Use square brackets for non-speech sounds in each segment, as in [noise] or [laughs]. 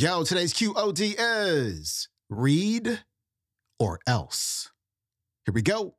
Yo, today's QOD is read or else. Here we go.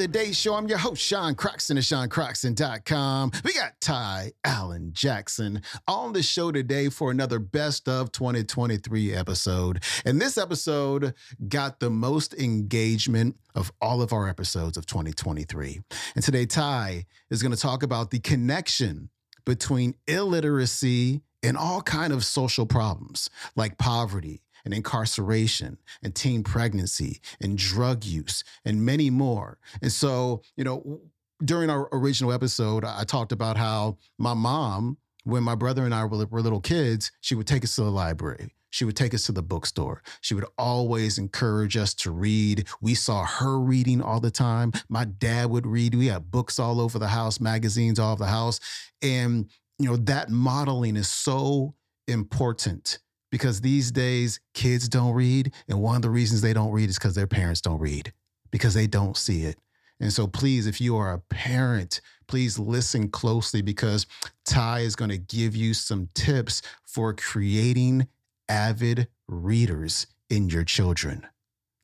The Day Show. I'm your host, Sean Croxton of SeanCroxton.com. We got Ty Allan Jackson on the show today for another Best of 2023 episode. And this episode got the most engagement of all of our episodes of 2023. And today, Ty is going to talk about the connection between illiteracy and all kind of social problems like poverty and incarceration and teen pregnancy and drug use and many more. And so, you know, during our original episode, I talked about how my mom, when my brother and I were, were little kids, she would take us to the library. She would take us to the bookstore. She would always encourage us to read. We saw her reading all the time. My dad would read. We had books all over the house, magazines all over the house. And, you know, that modeling is so important because these days kids don't read. And one of the reasons they don't read is because their parents don't read, because they don't see it. And so, please, if you are a parent, please listen closely because Ty is going to give you some tips for creating avid readers in your children.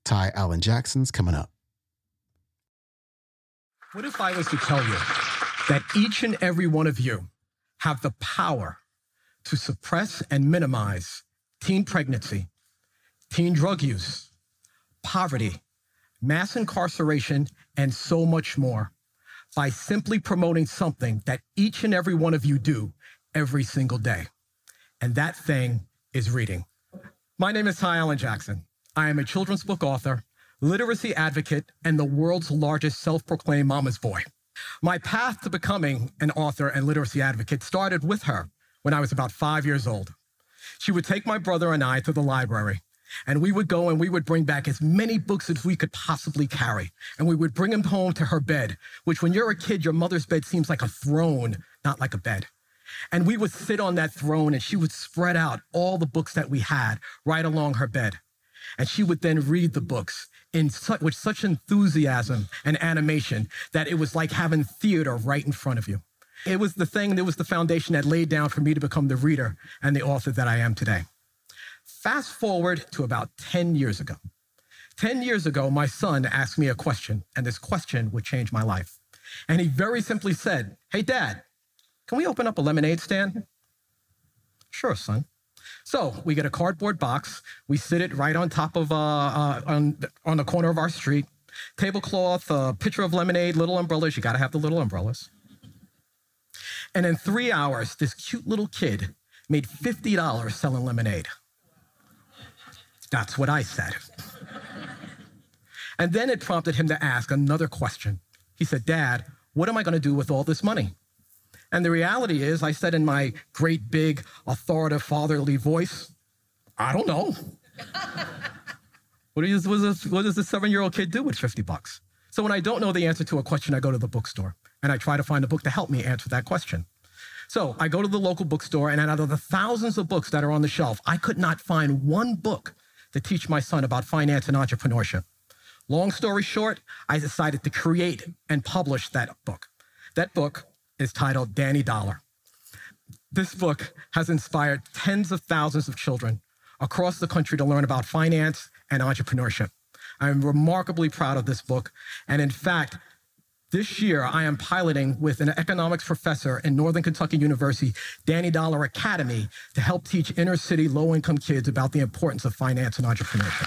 Ty Allan Jackson's coming up. What if I was to tell you that each and every one of you have the power to suppress and minimize teen pregnancy, teen drug use, poverty, mass incarceration, and so much more by simply promoting something that each and every one of you do every single day. And that thing is reading. My name is Ty Allan Jackson. I am a children's book author, literacy advocate, and the world's largest self proclaimed mama's boy. My path to becoming an author and literacy advocate started with her when I was about five years old. She would take my brother and I to the library, and we would go and we would bring back as many books as we could possibly carry. And we would bring them home to her bed, which when you're a kid, your mother's bed seems like a throne, not like a bed. And we would sit on that throne and she would spread out all the books that we had right along her bed. And she would then read the books in such, with such enthusiasm and animation that it was like having theater right in front of you. It was the thing that was the foundation that laid down for me to become the reader and the author that I am today. Fast forward to about 10 years ago. 10 years ago, my son asked me a question, and this question would change my life. And he very simply said, Hey, dad, can we open up a lemonade stand? Sure, son. So we get a cardboard box, we sit it right on top of, uh, uh, on, on the corner of our street, tablecloth, a pitcher of lemonade, little umbrellas. You got to have the little umbrellas. And in three hours, this cute little kid made $50 selling lemonade. That's what I said. and then it prompted him to ask another question. He said, Dad, what am I going to do with all this money? And the reality is, I said in my great big authoritative fatherly voice, I don't know. what, is, what, is, what does this seven year old kid do with 50 bucks? So when I don't know the answer to a question, I go to the bookstore and I try to find a book to help me answer that question. So I go to the local bookstore, and out of the thousands of books that are on the shelf, I could not find one book to teach my son about finance and entrepreneurship. Long story short, I decided to create and publish that book. That book is titled Danny Dollar. This book has inspired tens of thousands of children across the country to learn about finance and entrepreneurship. I'm remarkably proud of this book. And in fact, this year, I am piloting with an economics professor in Northern Kentucky University, Danny Dollar Academy, to help teach inner city low income kids about the importance of finance and entrepreneurship.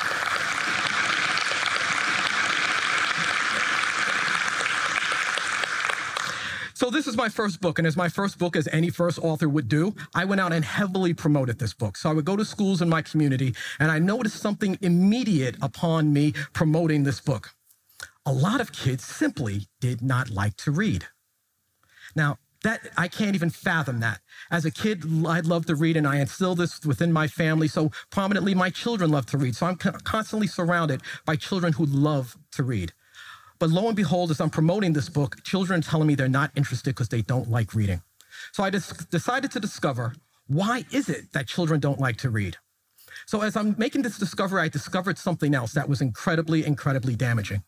So this is my first book, and as my first book, as any first author would do, I went out and heavily promoted this book. So I would go to schools in my community, and I noticed something immediate upon me promoting this book a lot of kids simply did not like to read. Now, that I can't even fathom that. As a kid, I loved to read, and I instill this within my family. So prominently, my children love to read. So I'm constantly surrounded by children who love to read. But lo and behold, as I'm promoting this book, children are telling me they're not interested because they don't like reading. So I decided to discover why is it that children don't like to read? So as I'm making this discovery, I discovered something else that was incredibly, incredibly damaging.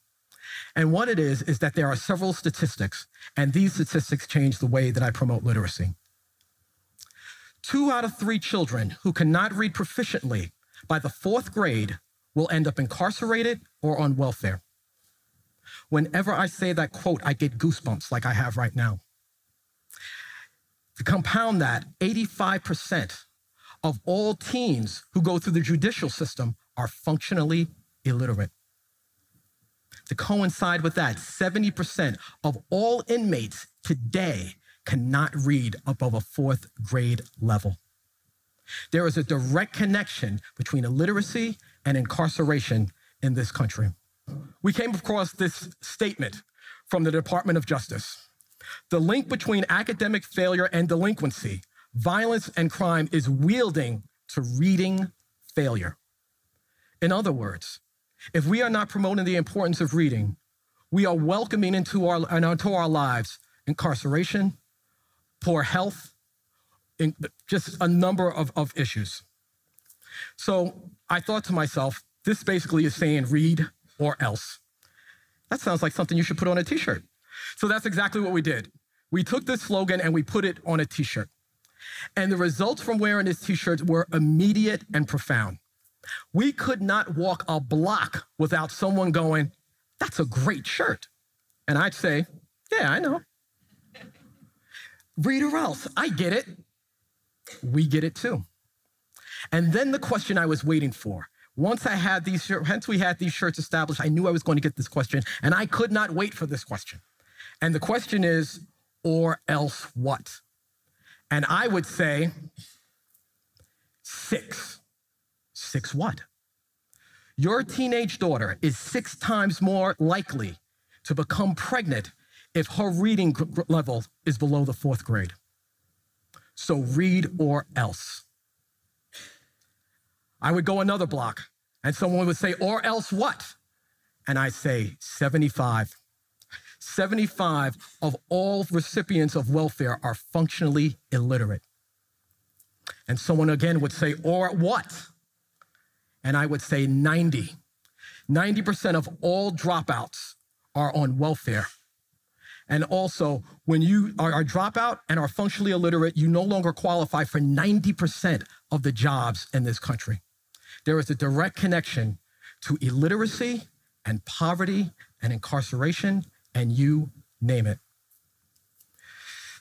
And what it is, is that there are several statistics, and these statistics change the way that I promote literacy. Two out of three children who cannot read proficiently by the fourth grade will end up incarcerated or on welfare. Whenever I say that quote, I get goosebumps like I have right now. To compound that, 85% of all teens who go through the judicial system are functionally illiterate. To coincide with that, 70% of all inmates today cannot read above a fourth grade level. There is a direct connection between illiteracy and incarceration in this country. We came across this statement from the Department of Justice. The link between academic failure and delinquency, violence and crime is wielding to reading failure. In other words, if we are not promoting the importance of reading, we are welcoming into our, into our lives incarceration, poor health, just a number of, of issues. So I thought to myself, this basically is saying read or else. That sounds like something you should put on a t shirt. So that's exactly what we did. We took this slogan and we put it on a t shirt. And the results from wearing this t shirt were immediate and profound. We could not walk a block without someone going, That's a great shirt. And I'd say, Yeah, I know. Read or else. I get it. We get it too. And then the question I was waiting for. Once I had these once we had these shirts established, I knew I was going to get this question, and I could not wait for this question. And the question is, or else what? And I would say, six. Six what? Your teenage daughter is six times more likely to become pregnant if her reading level is below the fourth grade. So read or else. I would go another block and someone would say, or else what? And I say 75. 75 of all recipients of welfare are functionally illiterate. And someone again would say, or what? And I would say 90. 90% of all dropouts are on welfare. And also, when you are a dropout and are functionally illiterate, you no longer qualify for 90% of the jobs in this country. There is a direct connection to illiteracy and poverty and incarceration, and you name it.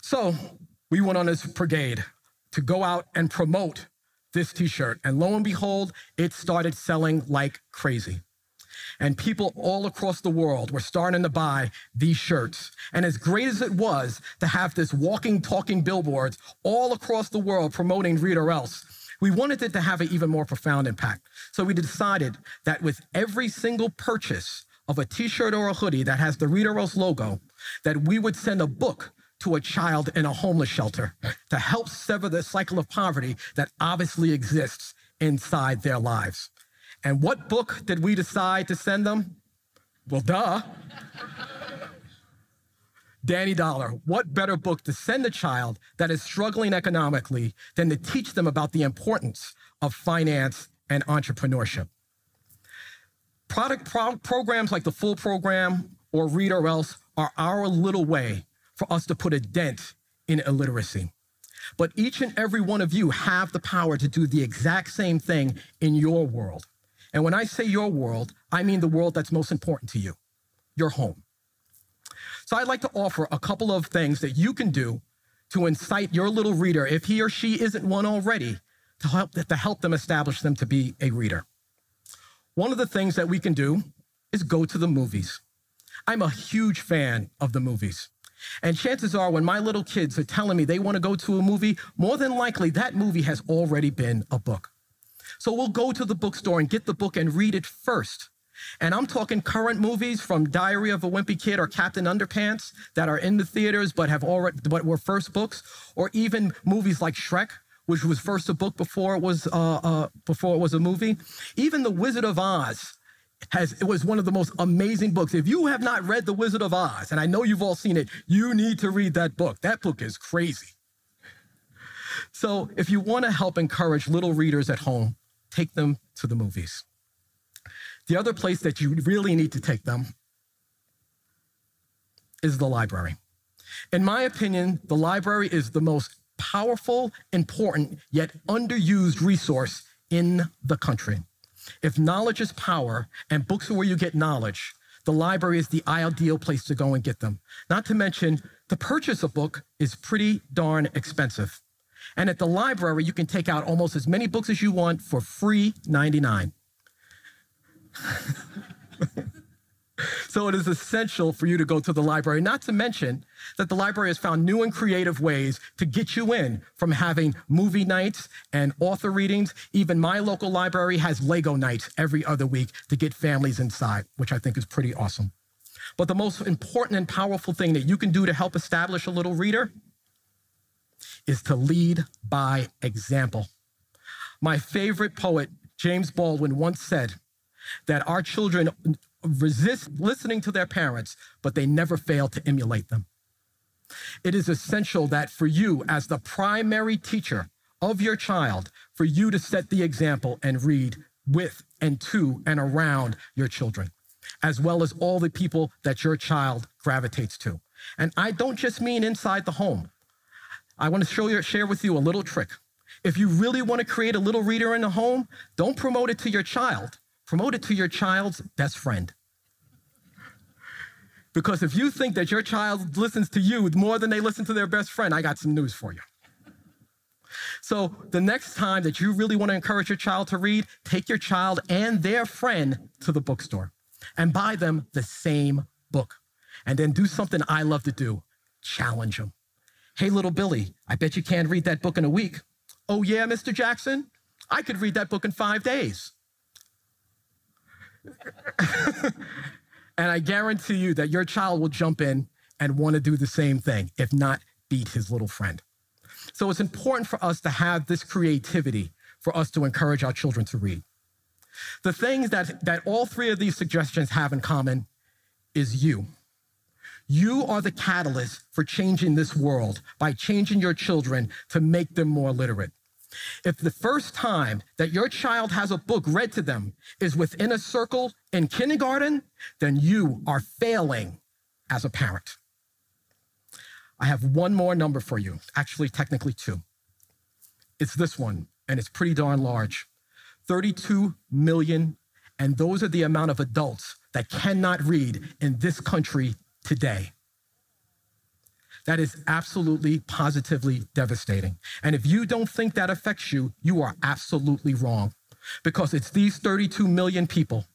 So we went on this brigade to go out and promote this t shirt. And lo and behold, it started selling like crazy. And people all across the world were starting to buy these shirts. And as great as it was to have this walking, talking billboards all across the world promoting Read or Else, we wanted it to have an even more profound impact. So we decided that with every single purchase of a t-shirt or a hoodie that has the Read or Else logo, that we would send a book to a child in a homeless shelter to help sever the cycle of poverty that obviously exists inside their lives. And what book did we decide to send them? Well, duh. Danny Dollar, what better book to send a child that is struggling economically than to teach them about the importance of finance and entrepreneurship? Product pro- programs like the full program or Read or Else are our little way for us to put a dent in illiteracy. But each and every one of you have the power to do the exact same thing in your world. And when I say your world, I mean the world that's most important to you, your home. So I'd like to offer a couple of things that you can do to incite your little reader, if he or she isn't one already, to help, to help them establish them to be a reader. One of the things that we can do is go to the movies. I'm a huge fan of the movies. And chances are, when my little kids are telling me they want to go to a movie, more than likely that movie has already been a book. So we'll go to the bookstore and get the book and read it first And I'm talking current movies from Diary of a Wimpy Kid or Captain Underpants that are in the theaters but have already but were first books, or even movies like Shrek, which was first a book before it was uh, uh, before it was a movie. Even The Wizard of Oz has it was one of the most amazing books. If you have not read The Wizard of Oz, and I know you've all seen it, you need to read that book. That book is crazy. So if you want to help encourage little readers at home, take them to the movies. The other place that you really need to take them is the library. In my opinion, the library is the most powerful, important, yet underused resource in the country. If knowledge is power and books are where you get knowledge, the library is the ideal place to go and get them. Not to mention, to purchase a book is pretty darn expensive. And at the library, you can take out almost as many books as you want for free 99. [laughs] [laughs] so it is essential for you to go to the library, not to mention that the library has found new and creative ways to get you in from having movie nights and author readings. Even my local library has Lego nights every other week to get families inside, which I think is pretty awesome. But the most important and powerful thing that you can do to help establish a little reader is to lead by example. My favorite poet, James Baldwin, once said, that our children resist listening to their parents, but they never fail to emulate them. It is essential that for you, as the primary teacher of your child, for you to set the example and read with and to and around your children, as well as all the people that your child gravitates to. And I don't just mean inside the home. I want to show you, share with you a little trick. If you really want to create a little reader in the home, don't promote it to your child. Promote it to your child's best friend. Because if you think that your child listens to you more than they listen to their best friend, I got some news for you. So, the next time that you really want to encourage your child to read, take your child and their friend to the bookstore and buy them the same book. And then do something I love to do challenge them. Hey, little Billy, I bet you can't read that book in a week. Oh, yeah, Mr. Jackson? I could read that book in five days. And I guarantee you that your child will jump in and want to do the same thing, if not beat his little friend. So it's important for us to have this creativity for us to encourage our children to read. The things that, that all three of these suggestions have in common is you. You are the catalyst for changing this world by changing your children to make them more literate. If the first time that your child has a book read to them is within a circle in kindergarten, then you are failing as a parent. I have one more number for you, actually, technically two. It's this one, and it's pretty darn large 32 million, and those are the amount of adults that cannot read in this country today. That is absolutely, positively devastating. And if you don't think that affects you, you are absolutely wrong because it's these 32 million people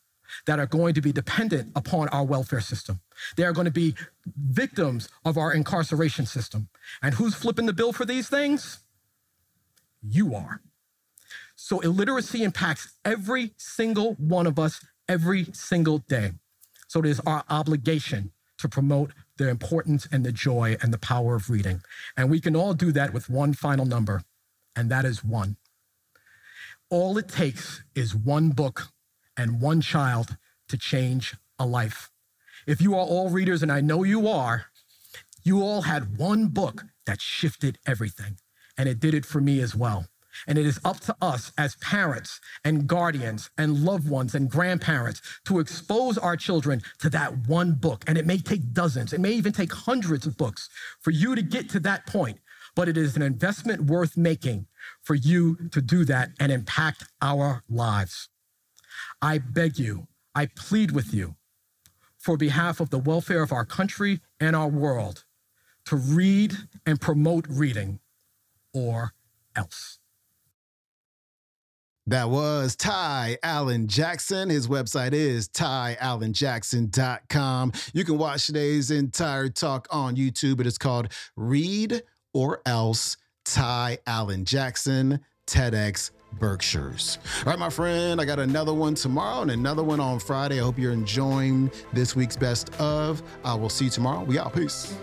that are going to be dependent upon our welfare system. They are going to be victims of our incarceration system. And who's flipping the bill for these things? You are. So illiteracy impacts every single one of us every single day. So it is our obligation to promote the importance and the joy and the power of reading. And we can all do that with one final number, and that is one. All it takes is one book and one child to change a life. If you are all readers, and I know you are, you all had one book that shifted everything. And it did it for me as well. And it is up to us as parents and guardians and loved ones and grandparents to expose our children to that one book. And it may take dozens, it may even take hundreds of books for you to get to that point. But it is an investment worth making for you to do that and impact our lives. I beg you, I plead with you, for behalf of the welfare of our country and our world, to read and promote reading or else. That was Ty Allan Jackson. His website is tyallenjackson.com. You can watch today's entire talk on YouTube. It is called Read or Else Ty Allan Jackson TEDx Berkshires. All right, my friend, I got another one tomorrow and another one on Friday. I hope you're enjoying this week's best of. I will see you tomorrow. We out. Peace.